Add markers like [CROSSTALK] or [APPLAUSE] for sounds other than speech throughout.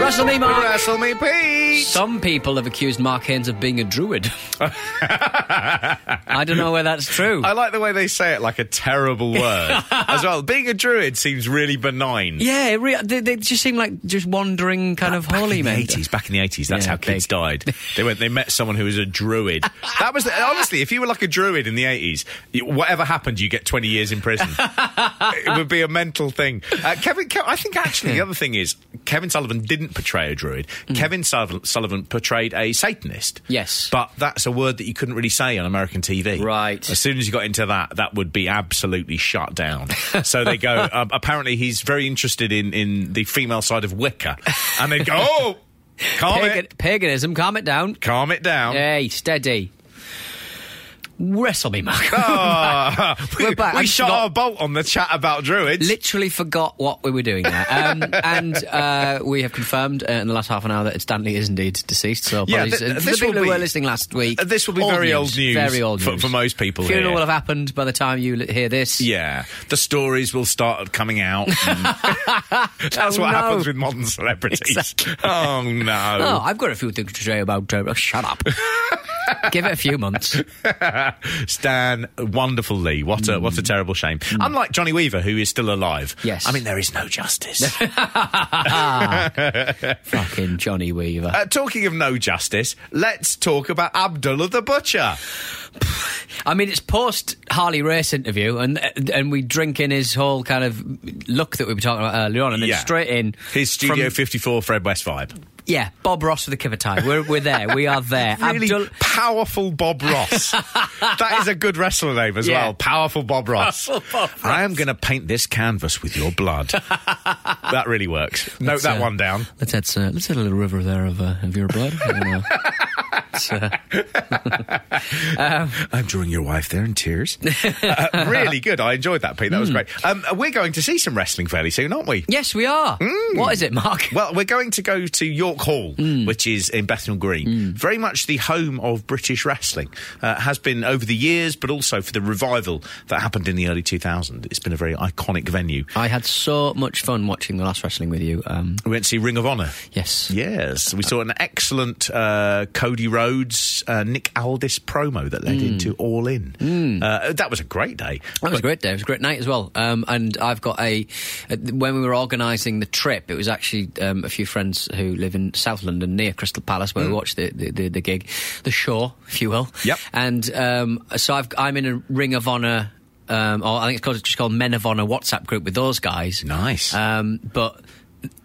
Wrestle me, Mark. Wrestle me, Pete. Some people have accused Mark Haynes of being a druid. [LAUGHS] I don't know where that's true. I like the way they say it like a terrible [LAUGHS] word as well. Being a druid seems really benign. yeah, it re- they, they just seem like just wandering kind of back holy in the men. eighties. Back in the eighties, that's Yeah, how kids big. died. They went. They met someone who was a druid. That was the, honestly, if you were like a druid in the eighties, whatever happened, you get twenty years in prison. it would be a mental thing. Uh, Kevin, Ke- I think actually the other thing is Kevin Sullivan didn't portray a druid. Kevin Sullivan, Sullivan portrayed a Satanist. Yes. but that's a word that you couldn't really say on American TV. Right. As soon as you got into that, that would be absolutely shut down. [LAUGHS] so they go. Um, apparently, he's very interested in in the female side of Wicca, and they go, [LAUGHS] "Oh, calm Pagan- it, paganism, calm it down. calm it down." Hey, steady. Wrestle me, Mark. Ah, [LAUGHS] we we shot forgot- our bolt on the chat about druids. Literally forgot what we were doing there. Um, [LAUGHS] and uh, we have confirmed uh, in the last half an hour that Stanley is indeed deceased. So Yeah, th- for the people will who were listening last week. This will be very old news Very old for- news. for most people Funeral here. will have happened by the time you hear this. yeah, the stories will start coming out. [LAUGHS] That's Oh, what no. happens with modern celebrities. Exactly. Oh no! Oh, I've got a few things to say about. Uh, shut up. Give it a few months. [LAUGHS] Stan, wonderful Lee. What a what a mm. terrible shame. Mm. Unlike Johnny Weaver, who is still alive. Yes. I mean there is no justice. [LAUGHS] [LAUGHS] Fucking Johnny Weaver. uh, talking of no justice, let's talk about Abdullah the Butcher. [SIGHS] I mean, it's post Harley Race interview, and uh, and we drink in his whole kind of look that we were talking about earlier on, and then Yeah. straight in His Studio from- 54 Fred West vibe. Yeah, Bob Ross with the Kivatai. We're we're there. We are there. Really Abdul- powerful Bob Ross. [LAUGHS] that is a good wrestler name as Yeah. well. Powerful Bob Ross. Powerful Bob I am going to paint this canvas with your blood. [LAUGHS] that really works. Note Let's, that uh, one down. Let's add, uh, let's add a little river there of, uh, of your blood. [LAUGHS] And, uh, uh, [LAUGHS] I'm drawing your wife there in tears. [LAUGHS] Uh, really good. I enjoyed that, Pete. That was Hmm. great. Um, we're going to see some wrestling fairly soon, aren't we? yes, we are. What is it, Mark? [LAUGHS] Well, we're going to go to York Hall, Hmm. which is in Bethnal Green. Very much the home of British wrestling. Uh, has been over the years, but also for the revival that happened in the early 2000s. It's been a very iconic venue. I had so much fun watching the last wrestling with you. Um, We went to see Ring of Honor. yes. Yes, we saw an excellent uh, Cody Rhodes, uh, Nick Aldis promo that led into All In. Uh, that was a great day. That was a great day. It was a great night as well. Um, and I've got a. uh, When we were organising the trip, it was actually um, a few friends who live in South London near Crystal Palace where we watched the, the, the, the gig, the show, if you will. Yep. And um, so I've, I'm in a Ring of Honour. Um, or I think it's called, just called Men of Honor WhatsApp group with those guys. Nice. Um, but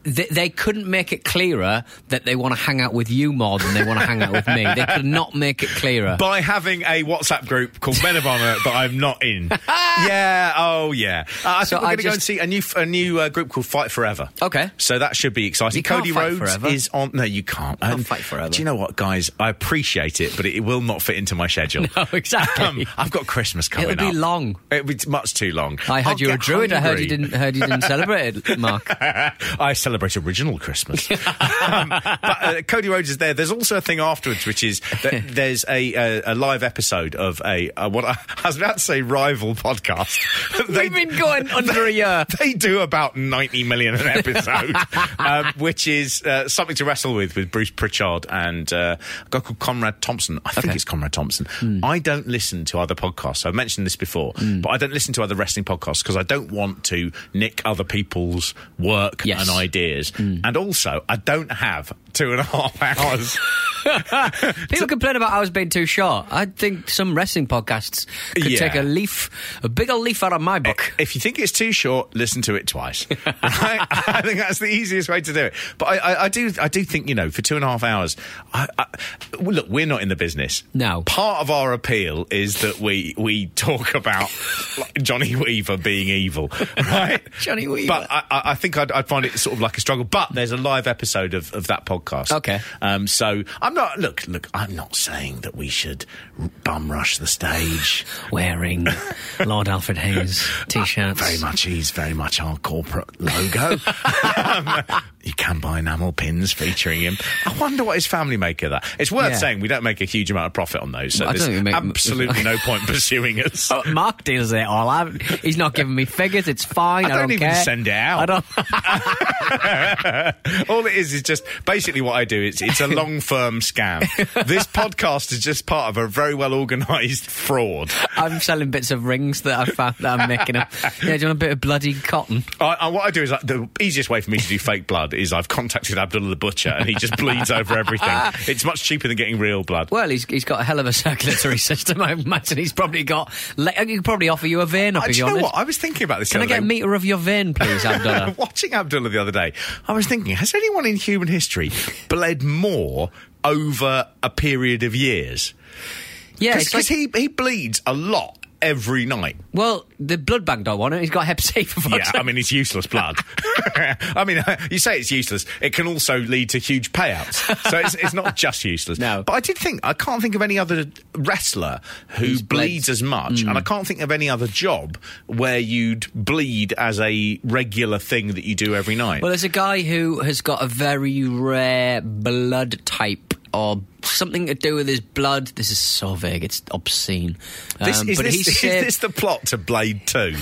they, they couldn't make it clearer that they want to hang out with you more than they want to hang out with me. They could not make it clearer. [LAUGHS] By having a WhatsApp group called Men of Honor that I'm not in. [LAUGHS] yeah, oh yeah. Uh, I So think we're going to go and see a new a new uh, group called Fight Forever. Okay. So that should be exciting. Cody Rhodes forever. is on. No, you can't. can't Um, fight forever. Do you know what, guys? I appreciate it, but it, will not fit into my schedule. [LAUGHS] No, exactly. Um, I've got Christmas coming It'll be up. long. It'll be much too long. I heard I'll you were a druid. I heard you didn't. Heard you didn't celebrate it, Mark. I celebrate original Christmas. [LAUGHS] um, but uh, Cody Rhodes is there. There's also a thing afterwards, which is that [LAUGHS] there's a, a, a live episode of a, a what I, [LAUGHS] I was about to say rival podcast. We've been going under a year. They do about 90 million an episode, um, which is uh, something to wrestle with with Bruce Pritchard and uh, a guy called Conrad Thompson. I think Okay. it's Conrad Thompson. Hmm. I don't listen to other podcasts. I've mentioned this before, but I don't listen to other wrestling podcasts because I don't want to nick other people's work Yes. and ideas. Hmm. And also, I don't have two and a half [LAUGHS] hours. [LAUGHS] People complain about ours being too short. I think some wrestling podcasts could Yeah. take a leaf, a bigger leaf out of my book. Eh, if you think it's too short, listen to it twice. [LAUGHS] Right? I think that's the easiest way to do it. But I, I, I do, I do think you know, for two and a half hours. I, I, well, look, we're not in the business. No. Part of our appeal is that we we talk about like, Johnny Weaver being evil, right? Johnny Weaver. But I, think I'd, I'd find it sort of like a struggle. But there's a live episode of, of that podcast. Okay. Um. So I'm not. Look. Look. I'm not saying that we should bum rush the stage. [LAUGHS] Wearing Lord Alfred Hayes [LAUGHS] t-shirts. Very much, he's very much our corporate logo. [LAUGHS] um, you can buy enamel pins featuring him. I wonder what his family make of that. It's worth Yeah. saying we don't make a huge amount of profit on those, so I there's make- absolutely no point pursuing us. Oh, Mark deals it all. I, he's not giving me figures. It's fine. I, I don't even care. send it out. I don't. All it is is just basically what I do. It's it's a [LAUGHS] long firm scam. this podcast is just part of a very well organised fraud. I'm selling bits of rings that I found that I'm making up. Yeah, do you want a bit of bloody cotton? I, I, what I do is the easiest way for me to do fake blood is I've contacted Abdullah the butcher and he just bleeds over everything. [LAUGHS] It's much cheaper than getting real blood. Well, he's he's got a hell of a circulatory [LAUGHS] system. I imagine he's probably got. Le- he could probably offer you a vein up do you know wanted. what? I was thinking about this. Can I get a meter of your vein, please, Abdullah? Watching Abdullah the other day, I was thinking, has anyone in human history [LAUGHS] bled more over a period of years? yeah, Because like, he, he bleeds a lot every night. well, the blood bank don't want it. He's got Hep C for fuck's Yeah, sake. I mean, it's useless blood. [LAUGHS] [LAUGHS] I mean, [LAUGHS] you say it's useless. It can also lead to huge payouts. So it's, it's not just useless. No. But I did think, I can't think of any other wrestler who Who's bleeds as much. And I mm. can't think of any other job where you'd bleed as a regular thing that you do every night. Well, there's a guy who has got a very rare blood type or something to do with his blood. This is so vague; it's obscene. this, Um, is, but this, he's is this the plot to Blade 2?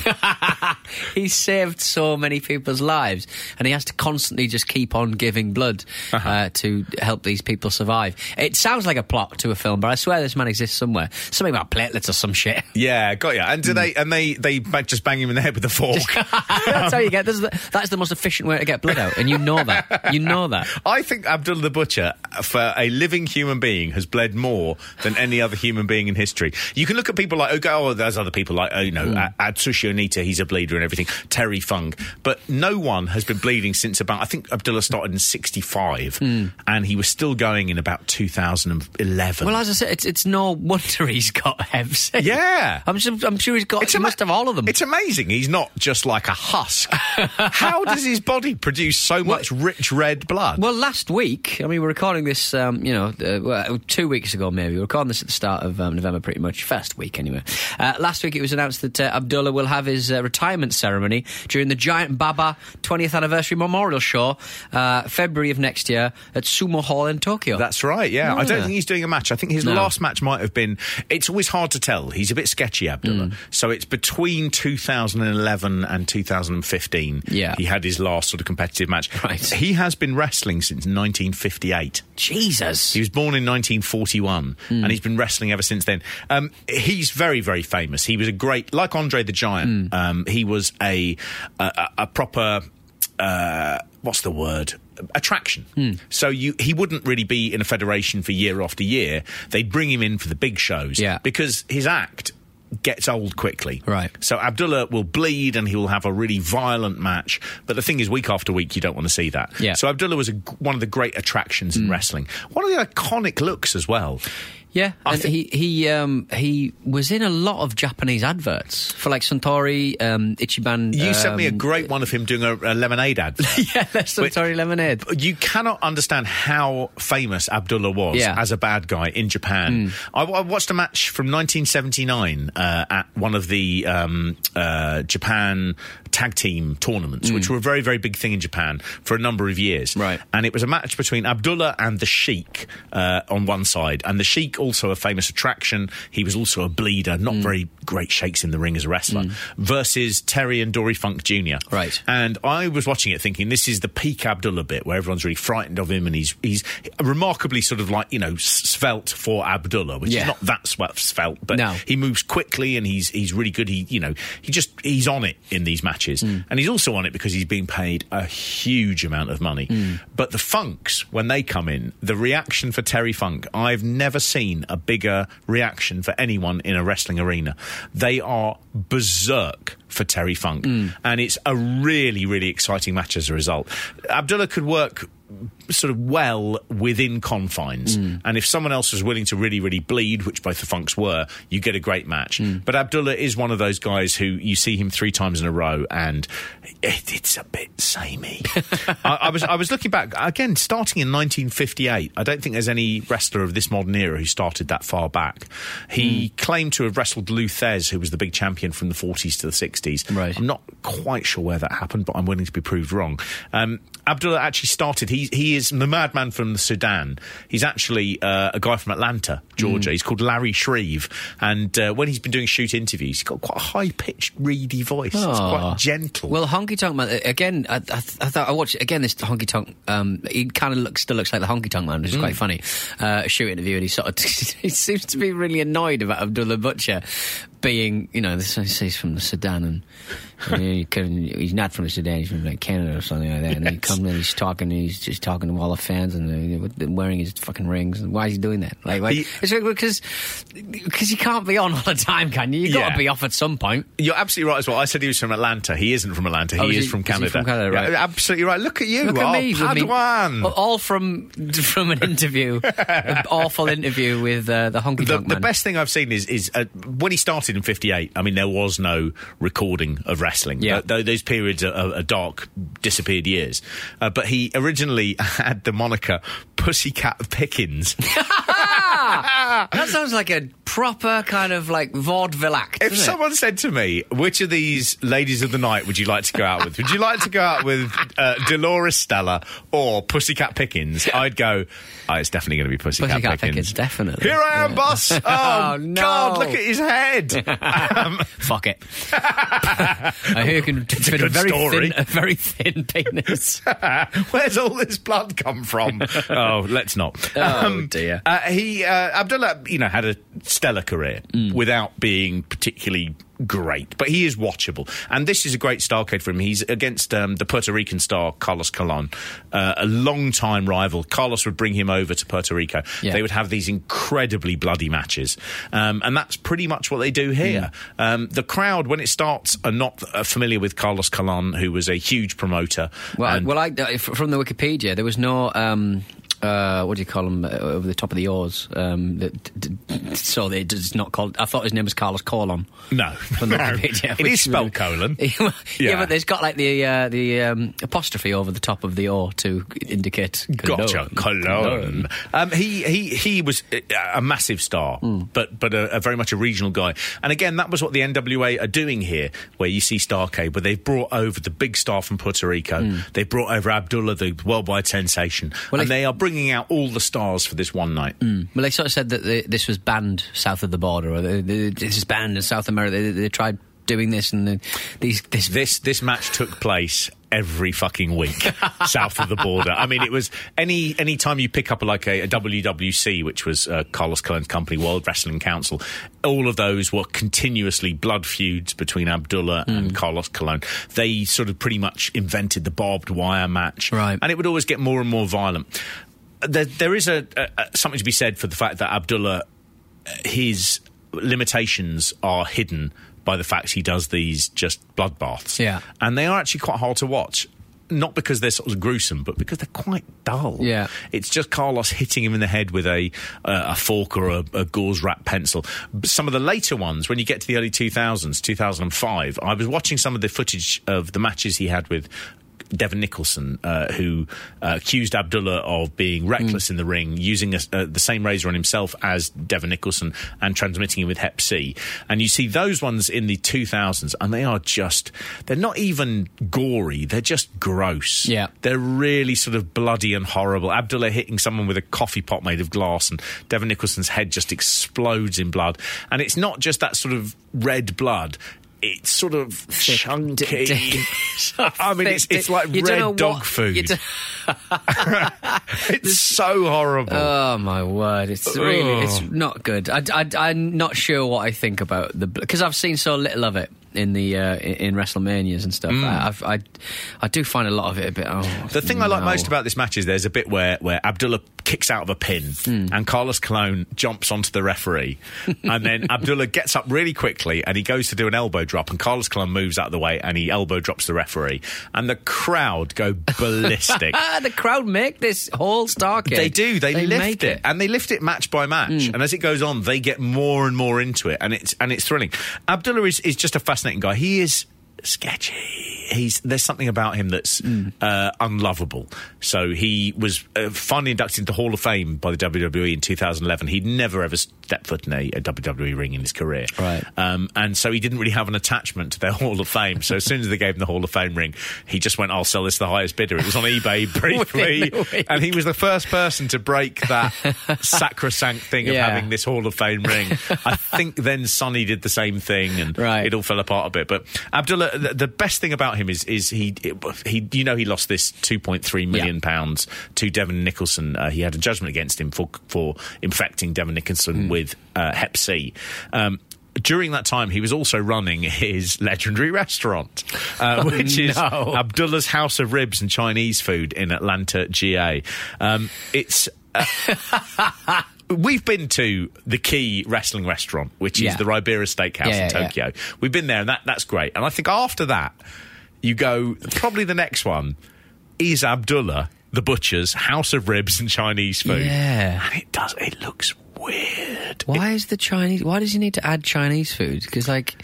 [LAUGHS] he saved so many people's lives, and he has to constantly just keep on giving blood Uh-huh. uh to help these people survive. It sounds like a plot to a film, but I swear this man exists somewhere. Something about platelets or some shit. yeah, got you. And do they and they they just bang him in the head with a fork? [LAUGHS] That's how you get. This is the, that's the most efficient way to get blood out, and you know that. You know that. [LAUGHS] I think Abdullah the Butcher, for a living human being, has bled more than any other human being in history. You can look at people like, okay, oh, there's other people like, oh, you know, mm. Atsushi Onita, he's a bleeder and everything, Terry Funk, but no one has been bleeding since about, I think Abdullah started in 65, and he was still going in about 2011. Well, as I said, it's, it's no wonder he's got Hep Yeah. I'm, su- I'm sure he's got. he ama- must have all of them. It's amazing. He's not just like a husk. [LAUGHS] How does his body produce so much rich red blood? Well, last week, I mean, we're recording this, um, you know, uh, well, two weeks ago maybe. We're recording this at the start of um, November, pretty much. First week, anyway. Uh, last week it was announced that uh, Abdullah will have his uh, retirement ceremony during the Giant Baba 20th Anniversary Memorial Show, uh, February of next year at Sumo Hall in Tokyo. That's right, yeah. I don't think he's doing a match. I think his No. last match might have been. It's always hard to tell. He's a bit sketchy, Abdullah. Mm. So it's between 2011 and 2015. Yeah. He had his last sort of competitive match. Right. He has been wrestling since 1958. Jesus. He was born in 1941, Hmm. and he's been wrestling ever since then. Um, he's very, very famous. He was a great, like Andre the Giant. Hmm. Um, he was a a, a- a proper. Uh, what's the word? Attraction. Hmm. So you, he wouldn't really be in a federation for year after year. They'd bring him in for the big shows, Yeah. because his act gets old quickly. Right. So Abdullah will bleed and he will have a really violent match. But the thing is, week after week, you don't want to see that. Yeah. So Abdullah was a, one of the great attractions in mm. wrestling. One of the iconic looks as well. Yeah, and thi- he he um, he was in a lot of Japanese adverts for like Suntory, um, Ichiban. You sent me a um, great one of him doing a, a lemonade ad. [LAUGHS] yeah, Suntory lemonade. You cannot understand how famous Abdullah was Yeah. as a bad guy in Japan. I, I watched a match from 1979 uh, at one of the um, uh, Japan tag team tournaments, which mm. were a very, very big thing in Japan for a number of years. Right. And it was a match between Abdullah and the Sheik uh, on one side. And the Sheik, also a famous attraction, he was also a bleeder, not mm. very great shakes in the ring as a wrestler, mm. versus Terry and Dory Funk Jr. Right. And I was watching it thinking this is the peak Abdullah bit where everyone's really frightened of him and he's he's remarkably sort of like, you know, svelte for Abdullah, which Yeah. is not that svelte, but No. he moves quickly and he's he's really good. He you know, he just he's on it in these matches. Mm. And he's also on it because he's being paid a huge amount of money. Mm. But the Funks, when they come in, the reaction for Terry Funk, I've never seen a bigger reaction for anyone in a wrestling arena. They are berserk for Terry Funk. Mm. And it's a really, really exciting match as a result. Abdullah could work sort of well within confines. Mm. And if someone else was willing to really, really bleed, which both the Funks were, you get a great match. Mm. But Abdullah is one of those guys who you see him three times in a row and it, it's a bit samey. [LAUGHS] I, I was I was looking back again, starting in 1958. I don't think there's any wrestler of this modern era who started that far back. He mm. claimed to have wrestled Lou Thesz, who was the big champion from the 40s to the 60s. Right. I'm not quite sure where that happened, but I'm willing to be proved wrong. Um, Abdullah actually started. He he is the madman from the Sudan. He's actually uh, a guy from Atlanta, Georgia. He's called Larry Shreve, and uh, when he's been doing shoot interviews, he's got quite a high pitched, reedy voice. It's quite gentle. Well, Honky Tonk Man again. I, I, I thought I watched again this Honky Tonk. Um, he kind of looks still looks like the Honky Tonk Man, which is quite funny. Uh, a shoot interview, and he sort of [LAUGHS] he seems to be really annoyed about Abdullah Butcher being, you know, this he's from the Sudan and. And he couldn't, he's not from the Sudan. He's from like Canada or something like that. And he comes in, he's talking, he's just talking to all the fans and wearing his fucking rings. And why is he doing that? Like, why, He- it's like, because because you can't be on all the time, can you? You got Yeah. to be off at some point. You're absolutely right as well. I said he was from Atlanta. He isn't from Atlanta. He Oh, is is he- from is he Canada. from Canada, right. Yeah, absolutely right. Look at you. Look at oh, me, with me- Padawan. all from [LAUGHS] from an interview, an awful interview with uh, the honky the, tonk the man. best thing I've seen is is uh, when he started in '58. I mean, there was no recording of wrestling. Yeah. Uh, tho- those periods are, are, are dark, disappeared years. Uh, but he originally [LAUGHS] had the moniker Pussycat Pickens. [LAUGHS] [LAUGHS] that sounds like a proper kind of like vaudeville act. If doesn't it? someone said to me, "Which of these ladies of the night would you like to go out with? Would you like to go out with uh, Dolores Stella or Pussycat Pickens?" I'd go, "Oh, it's definitely going to be Pussycat, Pussycat Pickens." Pickens, definitely. Here I am, Yeah. boss. [LAUGHS] Oh, Oh, no. God, look at his head. [LAUGHS] um, Fuck it. I hear you can fit a good very story. thin, a very thin penis. Where's all this blood come from? oh, let's not. Oh, dear. Uh, he uh, Abdullah, you know, had a stellar career Mm. without being particularly great, but he is watchable, and this is a great starcade for him. He's against um, the Puerto Rican star Carlos Colon, uh, a long-time rival. Carlos would bring him over to Puerto Rico. Yeah. They would have these incredibly bloody matches, um, and that's pretty much what they do here. Mm. Um, the crowd, when it starts, are not uh, familiar with Carlos Colon, who was a huge promoter. Well, and- well, I, uh, from the Wikipedia, there was no. Uh, what do you call him uh, over the top of the oars? Um, that, d- d- so they, it's not called. I thought his name was Carlos Colon. No, [LAUGHS] From the [LAUGHS] no. Wikipedia, it is spelled colon. [LAUGHS] yeah, Yeah. but it's got like the uh, the um, apostrophe over the top of the O to indicate. Gotcha, Cologne. Cologne. Um, he he he was a, massive star, Hmm. but but a, a very much a regional guy. And again, that was what the NWA are doing here, where you see Starcade, where they've brought over the big star from Puerto Rico. They brought over Abdullah, the worldwide sensation. Well, and if- they are bringing out all the stars for this one night. Well, they sort of said that they, this was banned south of the border, or they, they, this is banned in South America. They, they tried doing this, and the, these this This this match took place every fucking week [LAUGHS] south of the border. I mean, it was any any time you pick up like a, a WWC, which was uh, Carlos Colon's company, World Wrestling Council. All of those were continuously blood feuds between Abdullah and Carlos Colon. They sort of pretty much invented the barbed wire match, Right. And it would always get more and more violent. There, there is a, a, something to be said for the fact that Abdullah his limitations are hidden by the fact he does these just bloodbaths. Yeah. And they are actually quite hard to watch. Not because they're sort of gruesome, but because they're quite dull. Yeah. It's just Carlos hitting him in the head with a uh, a fork or a, a gauze wrap pencil. But some of the later ones, when you get to the early 2000s, 2005, I was watching some of the footage of the matches he had with Devon Nicholson, uh, who uh, accused Abdullah of being reckless in the ring, using a, uh, the same razor on himself as Devon Nicholson and transmitting him with Hep C. And you see those ones in the 2000s, and they are just, they're not even gory, they're just gross. Yeah. They're really sort of bloody and horrible. Abdullah hitting someone with a coffee pot made of glass, and Devon Nicholson's head just explodes in blood. And it's not just that sort of red blood. It's sort of chunky. [LAUGHS] I mean, it's, it's like You red dog what- food. [LAUGHS] [LAUGHS] it's so horrible. Oh my word! It's really, it's not good. I, I, am not sure what I think about the because I've seen so little of it in the uh, in, WrestleManias and stuff. I, I've, I, I do find a lot of it a bit. Oh, Mm. The thing I like most about this match is there's a bit where, where Abdullah kicks out of a pin Hmm. and Carlos Colon jumps onto the referee. [LAUGHS] and then Abdullah gets up really quickly and he goes to do an elbow drop and Carlos Colon moves out of the way and he elbow drops the referee. And the crowd go ballistic. [LAUGHS] The crowd make this whole Starcade. They do. They, lift make it. and they lift it match by match. And as it goes on, they get more and more into it, and it's and it's thrilling. Abdullah is, is just a fascinating guy. He is sketchy. He's there's something about him that's uh, unlovable. So he was uh, finally inducted into the Hall of Fame by the WWE in 2011. He'd never ever stepped foot in a, a WWE ring in his career, Right. Um, and so he didn't really have an attachment to their [LAUGHS] Hall of Fame. So as soon as they gave him the Hall of Fame ring, he just went, "I'll sell this to the highest bidder." It was on eBay [LAUGHS] briefly, Within a week. and he was the first person to break that [LAUGHS] sacrosanct thing of having this Hall of Fame ring. I think then Sonny did the same thing, and Right. it all fell apart a bit. But Abdullah, the, the best thing about him is is he he you know he lost this two point three million Yeah. pounds to Devon Nicholson. Uh, he had a judgment against him for for infecting Devon. Nicholson with uh, Hep C. Um, during that time, he was also running his legendary [LAUGHS] restaurant, uh, which is Oh, no. Abdullah's House of Ribs and Chinese Food in Atlanta, GA. Um, it's. Uh, [LAUGHS] We've been to the key wrestling restaurant, which is the Ribera Steakhouse Yeah, in yeah, yeah. Tokyo. We've been there, and that, that's great. And I think after that, you go, probably the next one is Abdullah, the butcher's House of Ribs and Chinese Food. Yeah. And it does, it looks weird. Why is the Chinese? Why does he need to add Chinese food? Because like,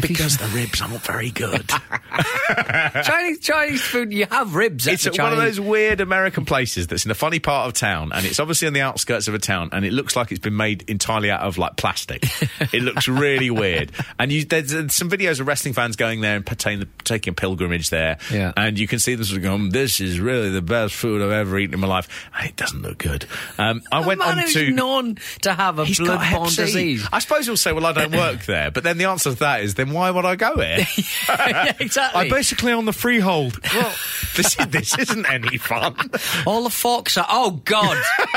Because the ribs aren't very good. [LAUGHS] Chinese Chinese food, you have ribs. At it's at one of those weird American places that's in a funny part of town, and it's obviously on the outskirts of a town, and it looks like it's been made entirely out of like plastic. [LAUGHS] it looks really weird. And you, there's, uh, some videos of wrestling fans going there and taking, taking a pilgrimage there, Yeah. and you can see them sort of going, "This is really the best food I've ever eaten in my life," and it doesn't look good. Um, I went man on who's to. known to have a He's got Hep blood-borne disease. I suppose you'll say, "Well, I don't work there," but then the answer to that is, then why would I go here? [LAUGHS] yeah, exactly. I'm basically on the freehold. Well, this, is, this isn't any fun. [LAUGHS] All the forks are. Oh God! [LAUGHS]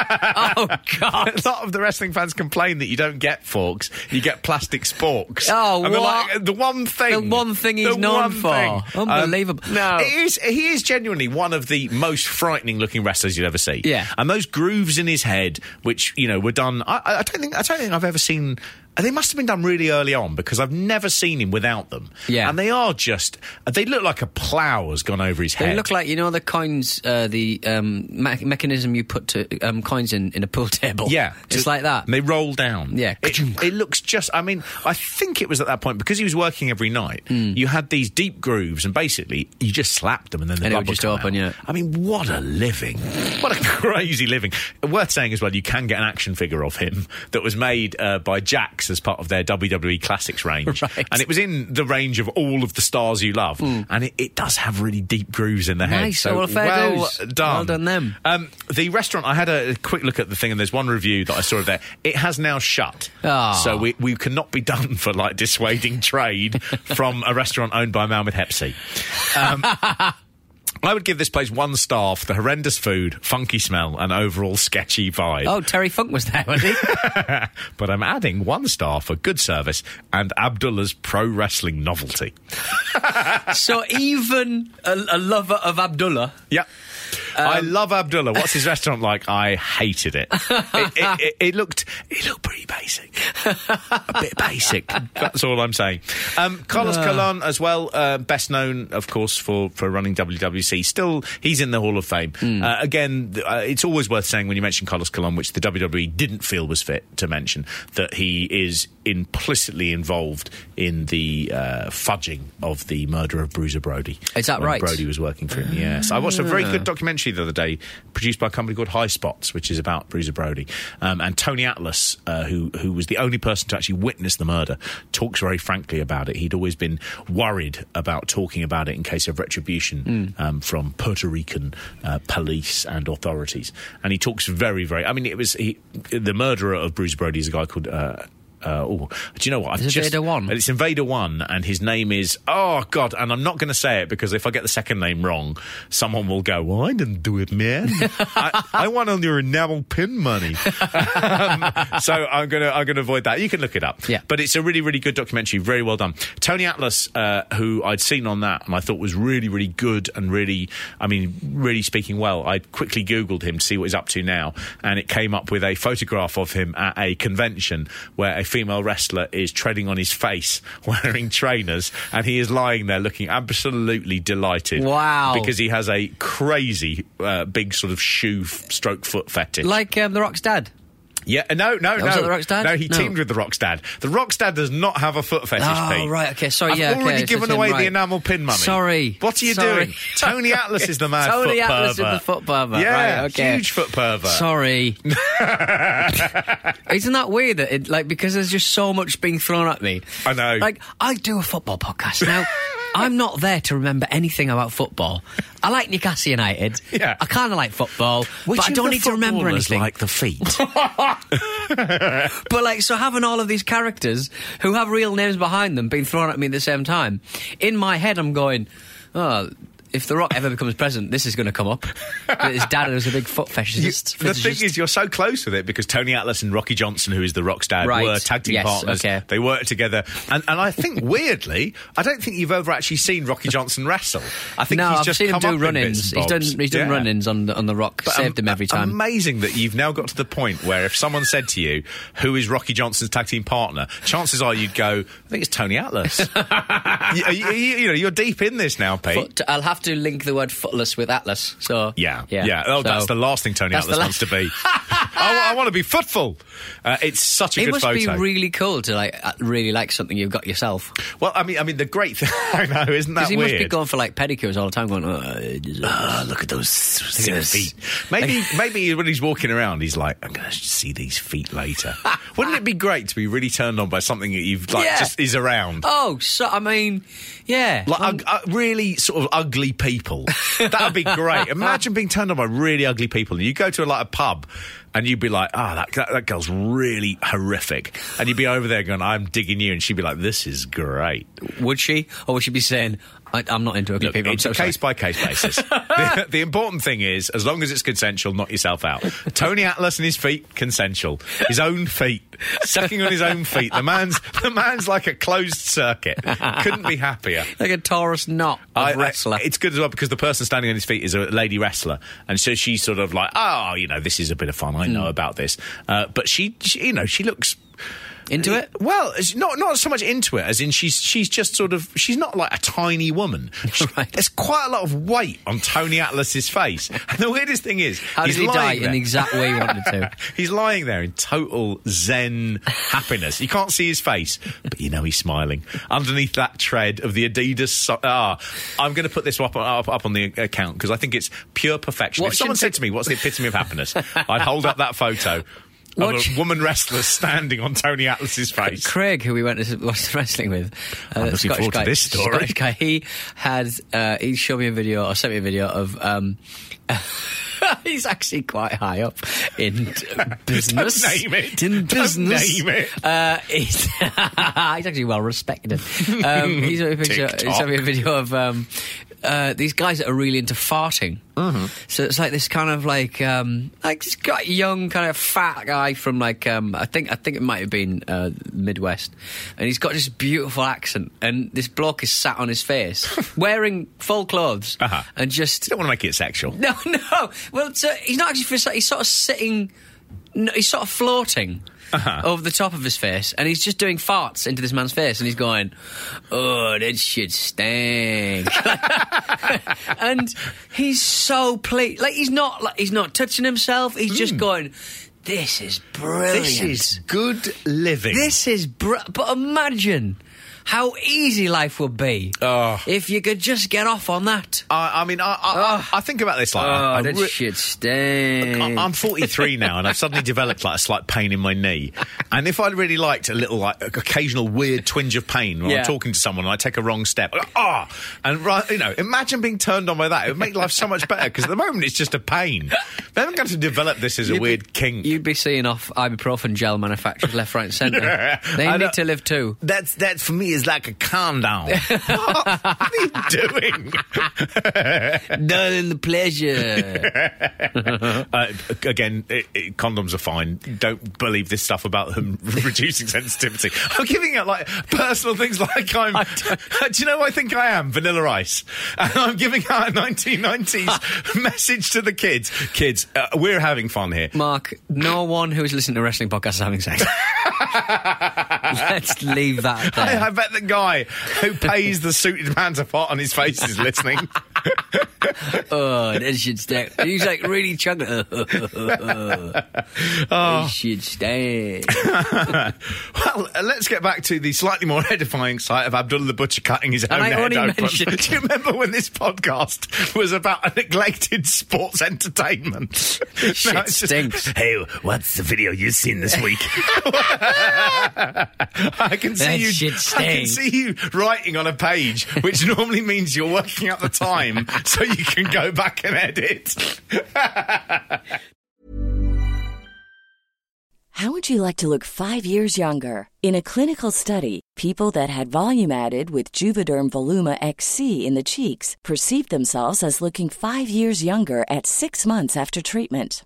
oh God! A lot of the wrestling fans complain that you don't get forks, you get plastic sporks. Oh, and what? like, the one thing. The one thing he's known for. thing. Um, Unbelievable. No. It is, he is genuinely one of the most frightening looking wrestlers you'd ever see. Yeah. And those grooves in his head, which, you know, were done, I, I don't think, I don't think I've ever seen. They must have been done really early on because I've never seen him without them. Yeah. And they are just, they look like a plough has gone over his head. They look like you know the coins, uh, the um, me- mechanism you put to um, coins in, in a pool [LAUGHS] table. Yeah, just like that. And they roll down. Yeah. it, it looks just. I mean, I think it was at that point because he was working every night. You had these deep grooves, and basically you just slapped them, and then the And it would just open, out. yeah. I mean, what a living! What a [LAUGHS] crazy living. Worth saying as well, you can get an action figure of him that was made uh, by As part of their WWE Classics range, [LAUGHS] Right. and it was in the range of all of the stars you love, and it, it does have really deep grooves in the head. Nice, So well, fair well done. Well done them. Um, the restaurant, I had a quick look at the thing, and there's one review that I saw of there. It has now shut. Ah. So we, we cannot be done for like dissuading trade [LAUGHS] from a restaurant owned by a man with Hep C. Um, [LAUGHS] I would give this place one star for the horrendous food, funky smell, and overall sketchy vibe. Oh, Terry Funk was there, was he? [LAUGHS] But I'm adding one star for good service and Abdullah's pro wrestling novelty. [LAUGHS] so even a, a lover of Abdullah Yeah. I love Abdullah. What's his restaurant like? I hated it. It, it, it, it looked it looked pretty basic, a bit basic. That's all I'm saying. Um, Carlos Colon as well, uh, best known, of course, for for running WWC. Still, he's in the Hall of Fame. Uh, again, uh, it's always worth saying when you mention Carlos Colon, which the WWE didn't feel was fit to mention, that he is implicitly involved in the uh, fudging of the murder of Bruiser Brody. Is that right? Brody was working for him. Yes, I watched a very good documentary the other day, produced by a company called High Spots, which is about Bruiser Brody. Um, and Tony Atlas, uh, who who was the only person to actually witness the murder, talks very frankly about it. He'd always been worried about talking about it in case of retribution um, from Puerto Rican uh, police and authorities. And he talks very, very. I mean, it was he, the murderer of Bruiser Brody is a guy called. Uh, uh, oh, do you know what? I've just, Invader One? It's Invader One, and his name is oh god, and I'm not going to say it because if I get the second name wrong, someone will go, "Well, I didn't do it, man. [LAUGHS] I, I won on your enamel pin money." [LAUGHS] um, so I'm gonna I'm gonna avoid that. You can look it up. Yeah. but it's a really really good documentary, very well done. Tony Atlas, uh, who I'd seen on that, and I thought was really really good and really, I mean, really speaking well. I quickly googled him to see what he's up to now, and it came up with a photograph of him at a convention where a female wrestler is treading on his face [LAUGHS] wearing trainers, and he is lying there looking absolutely delighted. Wow. Because he has a crazy uh, big sort of shoe f- stroke foot fetish. Like um, The Rock's dad. Yeah, uh, no, no, no. Was that The Rock's dad? No, he No. teamed with the Rock's dad. The Rock's dad does not have a foot fetish. Oh, Pete. right, okay, sorry, I've yeah, okay, already so given away the enamel pin money. Sorry. What are you Sorry. doing? Tony Atlas is the mad Tony Atlas is the foot pervert, Yeah, right, okay. huge foot pervert. Sorry. [LAUGHS] Isn't that weird that it, like because there's just so much being thrown at me? I know. Like I do a football podcast now. [LAUGHS] I'm not there to remember anything about football. I like Newcastle United. Yeah. I kind of like football, Which but I don't need to remember anything. Like the feet. [LAUGHS] [LAUGHS] But like, so having all of these characters who have real names behind them being thrown at me at the same time, in my head, I'm going, oh. If The Rock ever becomes president, this is going to come up. That His dad was a big foot You- fetishist. the thing is, you're so close with it because Tony Atlas and Rocky Johnson, who is the Rock's dad, Right. were tag team Yes, partners. okay. They worked together, and, and I think [LAUGHS] weirdly, I don't think you've ever actually seen Rocky Johnson wrestle. I think no, he's I've just seen him do up in run-ins. bits and He's done he's done Yeah. run-ins on the on the Rock. But, Saved um, him every time. Amazing that you've now got to the point where if someone said to you, "Who is Rocky Johnson's tag team partner?" chances are you'd go, "I think it's Tony Atlas." you, you- you- you know, you're deep in this now, Pete. I'll have to link the word footless with Atlas. So Yeah, yeah, yeah. Oh, So- that's the last thing Tony Atlas the wants to be. [LAUGHS] I, want to be footful. Uh, it's such a It good must be really cool to like uh, really like something you've got yourself. well, I mean, I mean, the great thing [LAUGHS] I know isn't that Because he weird? must be going for like pedicures all the time, going, oh, it Ah, look at those Look at feet. Maybe, [LAUGHS] maybe when he's walking around, he's like, "I'm going to see these feet later." [LAUGHS] Wouldn't it be great to be really turned on by something that you've like Yeah. just is around? Oh, so I mean, yeah. Like Um, uh, really sort of ugly people. that would be great. Imagine being turned on by really ugly people. And you go to a, like a pub and you'd be like, ah, that, that, that girl's really horrific. And you'd be over there going, I'm digging you. And she'd be like, this is great. would she, or would she be saying, I, "I'm not into ugly Look, people"? I'm it's so a sorry." case by case basis. [LAUGHS] the, the important thing is, as long as it's consensual, knock yourself out. Tony Atlas and his feet, consensual. His own feet, sucking on his own feet. The man's the man's like a closed circuit. Couldn't be happier. like a Taurus knot of I- I- wrestler. it's good as well because the person standing on his feet is a lady wrestler, and so she's sort of like, oh, you know, this is a bit of fun. I Hmm. know about this, uh, but she, she, you know, she looks. Into it. Well, not not so much into it as in she's she's just sort of she's not like a tiny woman. She- [LAUGHS] Right. There's quite a lot of weight on Tony Atlas's face, [LAUGHS] and the weirdest thing is How he's did he die lying in the exact way he wanted to? [LAUGHS] He's lying there in total zen happiness. You can't see his face, but you know he's smiling. Underneath that tread of the Adidas. So- ah, I'm going to put this up, up, up on the account because I think it's pure perfection. If someone should- said to me, What's the epitome of happiness? I'd hold up that photo. Of a [LAUGHS] woman wrestler standing on Tony Atlas's face. Craig, who we went to watch [LAUGHS] wrestling with, uh, I'm looking Scottish forward to this story. Scottish guy, he had uh, he showed me a video or sent me a video of. Um, [LAUGHS] he's actually quite high up in business. Don't name it. In Don't business. name it. Uh, he's, he's actually well respected. Um, he's, sent me a picture, he TikTok. sent me a video of. Um, uh, these guys that are really into farting. Mm-hmm. So it's like this kind of like um, like this guy, young kind of fat guy from like um, I think I think it might have been uh, Midwest, and he's got this beautiful accent, and this bloke is sat on his face [LAUGHS] wearing full clothes Uh-huh. and just Don't want to make it sexual. [LAUGHS] no no well so he's not actually he's sort of sitting no, he's sort of floating. Uh-huh. [LAUGHS] Over the top of his face, and he's just doing farts into this man's face, and he's going, "Oh, that shit stinks." [LAUGHS] and he's so pleased. Like he's not like he's not touching himself. He's just going, "This is brilliant. This is good living. This is br- but imagine how easy life would be Oh. if you could just get off on that. I, I mean, I, I, I think about this like Oh, that re- shit stinks. I'm 43 now, and I've suddenly developed like a slight pain in my knee. And if I really liked a little like occasional weird twinge of pain when Yeah. I'm talking to someone and I take a wrong step, ah, and right, you know, imagine being turned on by that. It would make life so much better because at the moment it's just a pain. They haven't got to develop this as a You'd be- weird kink. You'd be seeing off ibuprofen gel manufacturers left, right, and centre. [LAUGHS] They I need to live too. That's that for me is like a calm down. what? [LAUGHS] what are you doing? Done the pleasure. [LAUGHS] Uh, again, it, it, condoms are fine. Don't believe this stuff about them [LAUGHS] reducing sensitivity. I'm giving out like personal things like I'm. do you know what I think I am? Vanilla Ice. And I'm giving out a 1990s message to the kids. Kids, uh, we're having fun here. Mark, no one who is listening to wrestling podcasts is having sex. Let's leave that there. I, I bet the guy who pays the suited man to fart on his face is listening. [LAUGHS] oh, [LAUGHS] that should stink. He's like really chugging. Uh, uh, [LAUGHS] oh. That should stink. [LAUGHS] well, uh, let's get back to the slightly more edifying sight of Abdullah the Butcher cutting his own head open. mentioned- Do you remember when this podcast was about a neglected sports entertainment? Shit just, stinks. hey, what's the video you've seen this week? I can see That you. shit I can see you writing on a page, which normally means you're working out the time so you can go back and edit. How would you like to look five years younger? In a clinical study, people that had volume added with Juvederm Voluma XC in the cheeks perceived themselves as looking five years younger at six months after treatment.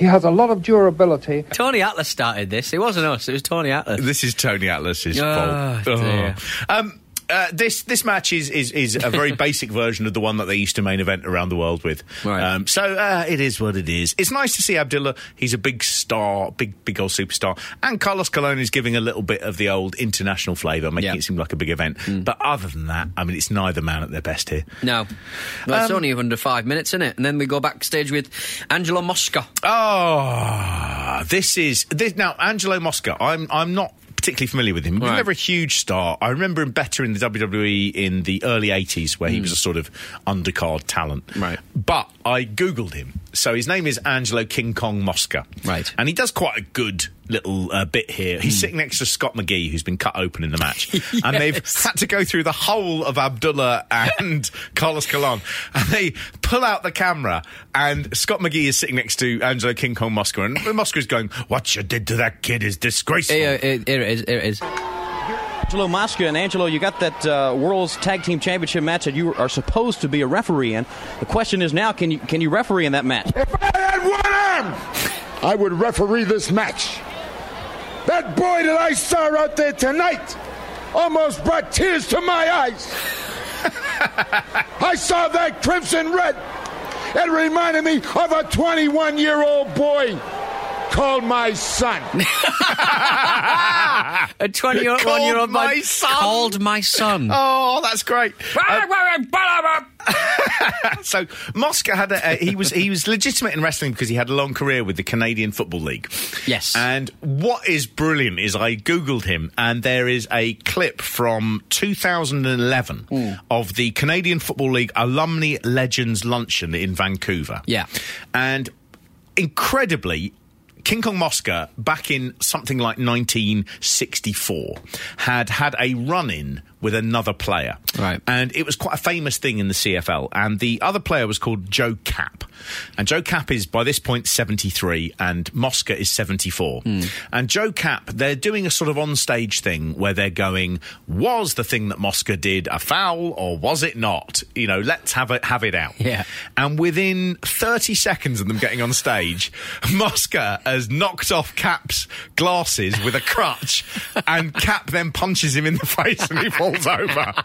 He has a lot of durability. Tony Atlas started this. It wasn't us. It was Tony Atlas. This is Tony Atlas's Oh, fault. dear. Um, uh, this this match is, is is a very [LAUGHS] basic version of the one that they used to main event around the world with. Right. Um, so uh, it is what it is. It's nice to see Abdullah. He's a big star, big big old superstar, and Carlos Colon is giving a little bit of the old international flavour, making Yeah. it seem like a big event. But other than that, I mean, it's neither man at their best here. No. Well, it's Um, only under five minutes, isn't it? And then we go backstage with Angelo Mosca. Oh, this is this now Angelo Mosca. I'm I'm not particularly familiar with him. He was Right. never a huge star. I remember him better in the WWE in the early 80s where he was a sort of undercard talent. Hmm. Right. But I googled him. So his name is Angelo King Kong Mosca. Right. And he does quite a good little uh, bit here. He's Hmm. sitting next to Scott McGhee, who's been cut open in the match. [LAUGHS] And they've had to go through the whole of Abdullah and [LAUGHS] Carlos Colon. And they pull out the camera, and Scott McGhee is sitting next to Angelo King Kong Mosca. And Mosca is going, What you did to that kid is disgraceful. Here- here it is. Here it is. Angelo Mosca and Angelo, you got that uh, World's Tag Team Championship match that you are supposed to be a referee in. The question is now, can you can you referee in that match? If I had one arm, I would referee this match. That boy that I saw out there tonight almost brought tears to my eyes. I saw that crimson red. It reminded me of a 21 year old boy called my son. [LAUGHS] A 21 year old my son. called my son. [LAUGHS] Oh, that's great. Uh, [LAUGHS] so Mosca had a, uh, he was he was legitimate in wrestling because he had a long career with the Canadian Football League. Yes. And what is brilliant is I googled him and there is a clip from 2011 of the Canadian Football League Alumni Legends Luncheon in Vancouver. Yeah. And incredibly King Kong Mosca, back in something like 1964, had had a run in with another player. Right. And it was quite a famous thing in the CFL. And the other player was called Joe Kapp. And Joe Kapp is, by this point, 73, and Mosca is 74. Hmm. And Joe Kapp, they're doing a sort of on-stage thing where they're going, was the thing that Mosca did a foul or was it not? You know, let's have it, have it out. Yeah. And within 30 seconds of them getting on stage, [LAUGHS] Mosca has knocked off Kapp's glasses with a crutch, [LAUGHS] and Kapp then punches him in the face and he falls over. [LAUGHS]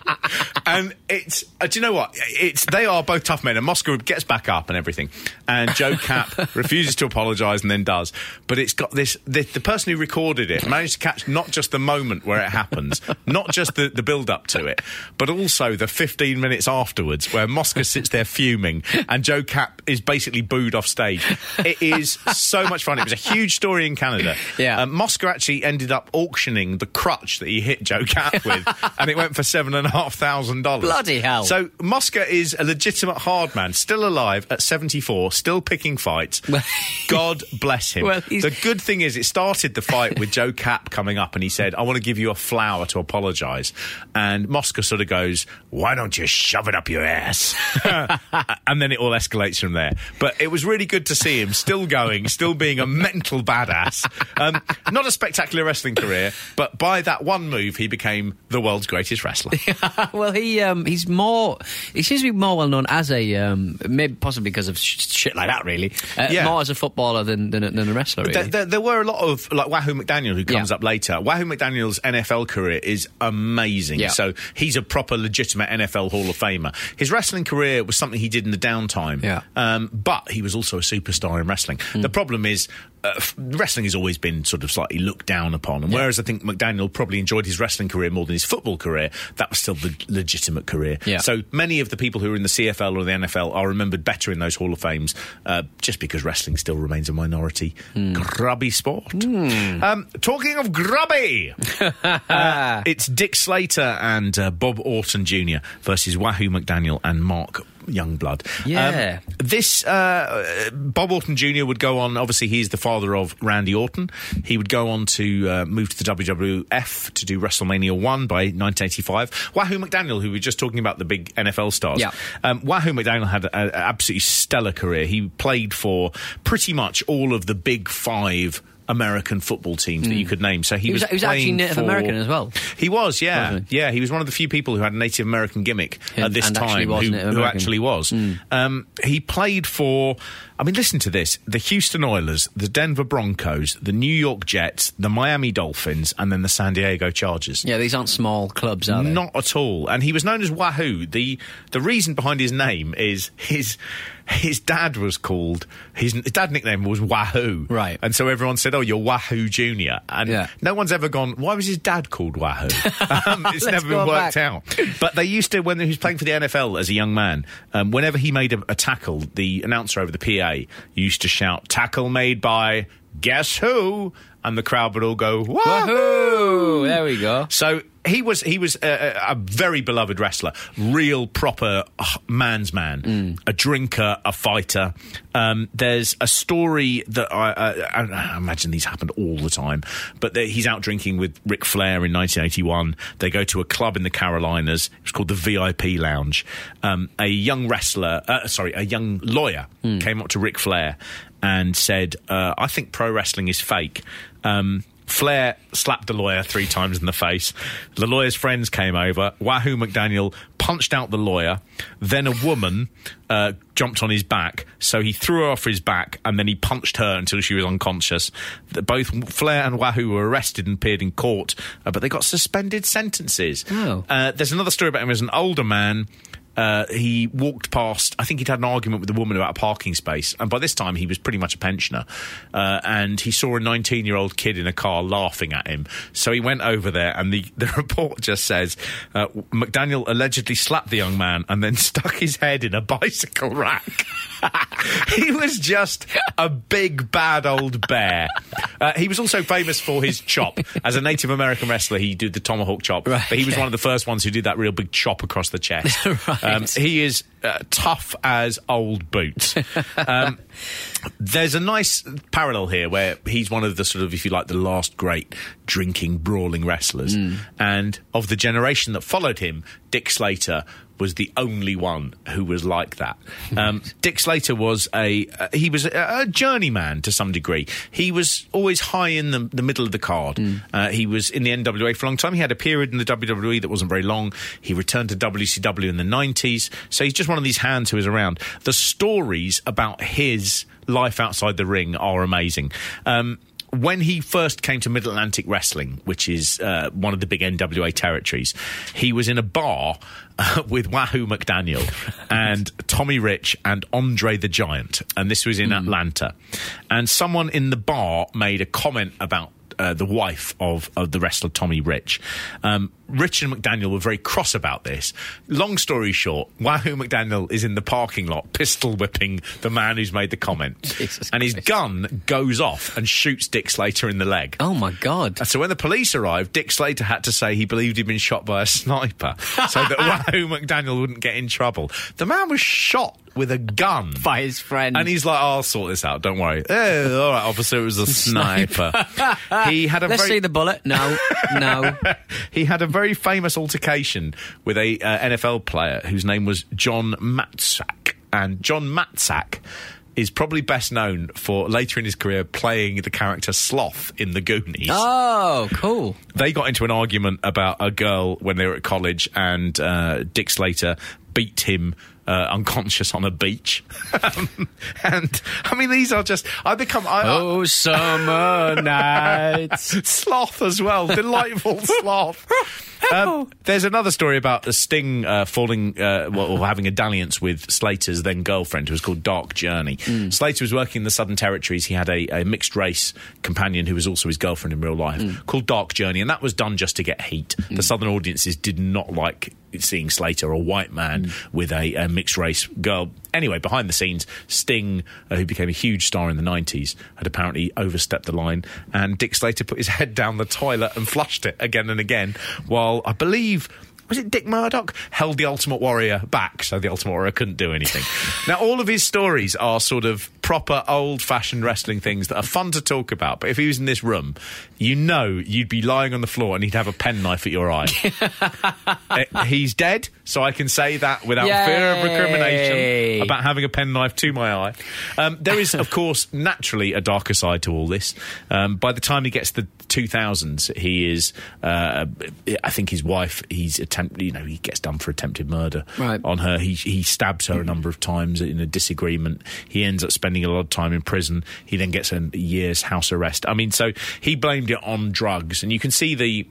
And it's, uh, do you know what? It's They are both tough men, and Mosca gets back up and everything. And Joe [LAUGHS] Kapp refuses to apologise and then does. But it's got this, the, the person who recorded it managed to catch not just the moment where it happens, not just the, the build up to it, but also the 15 minutes afterwards where Mosca sits there fuming and Joe Kapp is basically booed off stage. It is so much fun. It was a huge story in Canada. Yeah. Um, Mosca actually ended up auctioning the crutch that he hit Joe Kapp with, and it went for seven and a half thousand dollars. Bloody hell. So Mosca is a legitimate hard man, still alive at 74, still picking fights. [LAUGHS] God bless him. Well, the good thing is, it started the fight with Joe Kapp coming up, and he said, "I want to give you a flower to apologise." And Mosca sort of goes, "Why don't you shove it up your ass?" [LAUGHS] and then it all escalates from there. But it was really good to see him still going, still being a mental badass. Um, not a spectacular wrestling career, but by that one move, he became the world's greatest wrestler. [LAUGHS] well, he um, he's more. He seems to be more well known as a um, maybe possibly because of sh- shit like that. Really, uh, Yeah. more as a footballer than than, a- than a wrestler. Really. There, there, there were a lot of like Wahoo McDaniel who comes Yeah. up later. Wahoo McDaniel's NFL career is amazing. Yeah. So he's a proper legitimate NFL Hall of Famer. His wrestling career was something he did in the downtime. Yeah. Um, but he was also a superstar in wrestling. The problem is. Uh, wrestling has always been sort of slightly looked down upon, and whereas I think McDaniel probably enjoyed his wrestling career more than his football career, that was still the legitimate career. Yeah. So many of the people who are in the CFL or the NFL are remembered better in those Hall of Fames, uh, just because wrestling still remains a minority grubby sport. Um, talking of grubby, [LAUGHS] uh, it's Dick Slater and uh, Bob Orton Jr. versus Wahoo McDaniel and Mark Youngblood. Yeah. Um, this uh, Bob Orton Jr. would go on. Obviously, he's the father of Randy Orton. He would go on to uh, move to the WWF to do WrestleMania One by 1985. Wahoo McDaniel, who we were just talking about, the big NFL stars. Yeah. Um, Wahoo McDaniel had an absolutely stellar career. He played for pretty much all of the big five American football teams that you could name. So he, He was- was, he was actually Native for- American as well. He was, yeah, Wasn't yeah. He was one of the few people who had a Native American gimmick at this time. who, who actually was. Um, he played for. I mean, listen to this: the Houston Oilers, the Denver Broncos, the New York Jets, the Miami Dolphins, and then the San Diego Chargers. Yeah, these aren't small clubs, are they? Not at all. And he was known as Wahoo. The the reason behind his name is his his dad was called his, his dad nickname was Wahoo. Right. And so everyone said, "Oh, you're Wahoo Junior." And Yeah. no one's ever gone. Why was his dad called Wahoo? [LAUGHS] um, it's never been worked back. out. But they used to when he was playing for the NFL as a young man. Um, whenever he made a, a tackle, the announcer over the PA used to shout, "Tackle made by guess who?" And the crowd would all go, Wahoo! Wahoo! There we go. So he was he was a, a, very beloved wrestler, real proper man's man, a drinker, a fighter. Um, there's a story that I, I, I imagine these happened all the time, but he's out drinking with Ric Flair in 1981. They go to a club in the Carolinas. It was called the VIP Lounge. Um, a young wrestler, uh, sorry, a young lawyer came up to Ric Flair and said, uh, "I think pro wrestling is fake." Um, Flair slapped the lawyer three times in the face. The lawyer's friends came over. Wahoo McDaniel punched out the lawyer. Then a woman uh, jumped on his back, so he threw her off his back, and then he punched her until she was unconscious. Both Flair and Wahoo were arrested and appeared in court, uh, but they got suspended sentences. Oh. Uh, there's another story about him as an older man. Uh, he walked past. I think he'd had an argument with a woman about a parking space, and by this time he was pretty much a pensioner. Uh, and he saw a 19-year-old kid in a car laughing at him, so he went over there. And the, [LAUGHS] the report just says uh, McDaniel allegedly slapped the young man and then [LAUGHS] stuck his head in a bicycle rack. [LAUGHS] he was just a big bad old bear. Uh, he was also famous for his chop as a Native American wrestler. He did the tomahawk chop, Right, but he was yeah. one of the first ones who did that real big chop across the chest. Right. Um, he is uh, tough as old boots. [LAUGHS] Um, there's a nice parallel here where he's one of the sort of, if you like, the last great drinking, brawling wrestlers. And of the generation that followed him, Dick Slater was the only one who was like that. Um, [LAUGHS] Dick Slater was a uh, he was a, a journeyman to some degree. He was always high in the, the middle of the card. Uh, he was in the NWA for a long time. He had a period in the WWE that wasn't very long. He returned to WCW in the 90s. So he's just one of these hands who is around. The stories about his life outside the ring are amazing. Um, when he first came to Mid Atlantic Wrestling, which is uh, one of the big NWA territories, he was in a bar uh, [LAUGHS] with Wahoo McDaniel and Tommy Rich and Andre the Giant, and this was in Atlanta. And someone in the bar made a comment about uh, the wife of, of the wrestler Tommy Rich. Um, Rich and McDaniel were very cross about this. Long story short, Wahoo McDaniel is in the parking lot pistol whipping the man who's made the comment. [LAUGHS] Jesus and his gun goes off and shoots Dick Slater in the leg. Oh my god. And so when the police arrived, Dick Slater had to say he believed he'd been shot by a sniper so that [LAUGHS] Wahoo McDaniel wouldn't get in trouble. The man was shot with a gun. By his friend. And he's like, I'll sort this out, don't worry. Eh, all right, officer, it was a [LAUGHS] sniper. he had a Let's very see the bullet. No, no. [LAUGHS] he had a very famous altercation with a uh, NFL player whose name was John Matuszak. And John Matuszak is probably best known for later in his career playing the character Sloth in The Goonies. Oh, cool. They got into an argument about a girl when they were at college, and uh, Dick Slater beat him. Uh, unconscious on a beach, um, [LAUGHS] and I mean these are just. I become. I, I- Oh, summer nights. [LAUGHS] sloth as well. Delightful [LAUGHS] sloth. Um, there's another story about a Sting uh, falling, uh, well, or having a dalliance with Slater's then girlfriend, who was called Dark Journey. Slater was working in the Southern Territories. He had a, a mixed race companion who was also his girlfriend in real life, called Dark Journey, and that was done just to get heat. The Southern audiences did not like seeing Slater, a white man with a, a mixed race girl. Anyway, behind the scenes, Sting, uh, who became a huge star in the 90s, had apparently overstepped the line, and Dick Slater put his head down the toilet and flushed it again and again, while I believe. Was it Dick Murdoch? Held the Ultimate Warrior back so the Ultimate Warrior couldn't do anything. [LAUGHS] now, all of his stories are sort of proper old fashioned wrestling things that are fun to talk about. But if he was in this room, you know you'd be lying on the floor and he'd have a penknife at your eye. Uh, [LAUGHS] he's dead, so I can say that without fear of recrimination about having a penknife to my eye. Um, there is, of course, naturally a darker side to all this. Um, by the time he gets to the 2000s, he is, uh, I think his wife, he's attempt, you know, he gets done for attempted murder Right. on her. He, he stabs her a number of times in a disagreement. He ends up spending a lot of time in prison. He then gets a year's house arrest. I mean, so he blamed it on drugs, and you can see the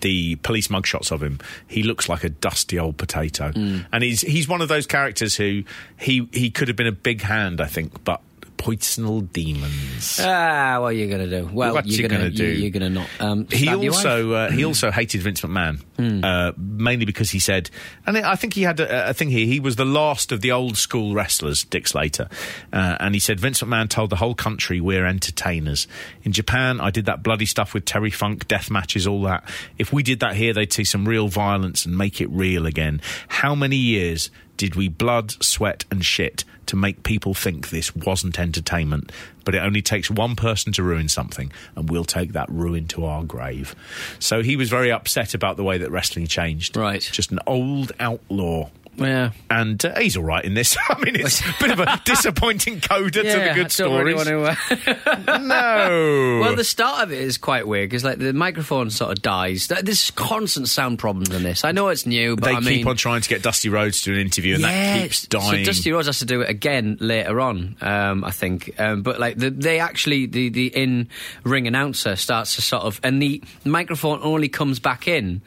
the police mugshots of him, he looks like a dusty old potato, mm. and he's he's one of those characters who he he could have been a big hand, I think, but poisonal demons. Ah, what are you going to do? Well, What's you're going gonna do? You're going to not. Um, he also uh, he also hated Vince McMahon, uh, mainly because he said, and I think he had a, a thing here. He was the last of the old school wrestlers, Dick Slater, uh, and he said Vince McMahon told the whole country we're entertainers. In Japan, I did that bloody stuff with Terry Funk, death matches, all that. If we did that here, they'd see some real violence and make it real again. How many years? Did we blood, sweat, and shit to make people think this wasn't entertainment? But it only takes one person to ruin something, and we'll take that ruin to our grave. So he was very upset about the way that wrestling changed. Right. Just an old outlaw. Yeah. And uh, he's all right in this. [LAUGHS] I mean, it's a [LAUGHS] bit of a disappointing coda to the good don't really stories. uh, [LAUGHS] no. Well, the start of it is quite weird because like the microphone sort of dies. Th- There's constant sound problems in this. I know it's new, but they I keep mean, on trying to get Dusty Rhodes to do an interview, and that Yeah, keeps dying. So Dusty Rhodes has to do it again later on, um, I think. Um, but like the, they actually, the the in ring announcer starts to sort of, and the microphone only comes back in.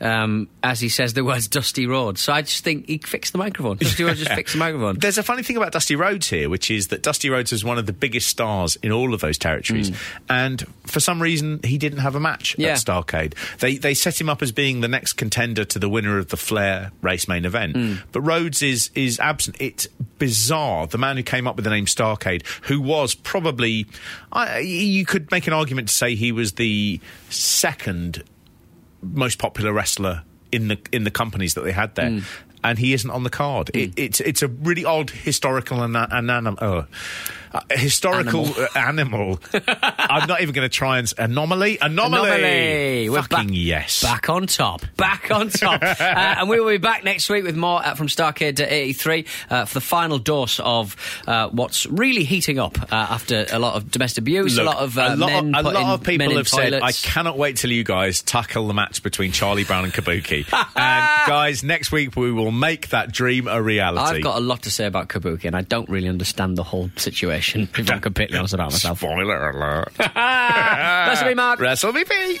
Um, as he says the words Dusty Rhodes. So I just think he fixed the microphone. Dusty Rhodes just [LAUGHS] fixed the microphone. There's a funny thing about Dusty Rhodes here, which is that Dusty Rhodes was one of the biggest stars in all of those territories, and for some reason he didn't have a match Yeah. at Starcade. They they set him up as being the next contender to the winner of the Flair Race main event, but Rhodes is is absent. It's bizarre. The man who came up with the name Starcade, who was probably, I, you could make an argument to say he was the second most popular wrestler in the in the companies that they had there. And he isn't on the card. It, it's it's a really odd historical and an, anim- uh, uh, historical [LAUGHS] animal. I'm not even going to try and anomaly. Anomaly. Anomaly. We're Fucking back- yes. Back on top. Back on top. [LAUGHS] uh, and we will be back next week with more uh, from Starcade to 83 uh, for the final dose of uh, what's really heating up uh, after a lot of domestic abuse, Look, a lot of uh, a lot, men a lot of people have said, I cannot wait till you guys tackle the match between Charlie Brown and Kabuki. [LAUGHS] and guys, next week we will make that dream a reality. I've got a lot to say about Kabuki, and I don't really understand the whole situation, if I'm completely honest about myself. Spoiler alert. [LAUGHS] Wrestle me, Mark. Wrestle me, Pete.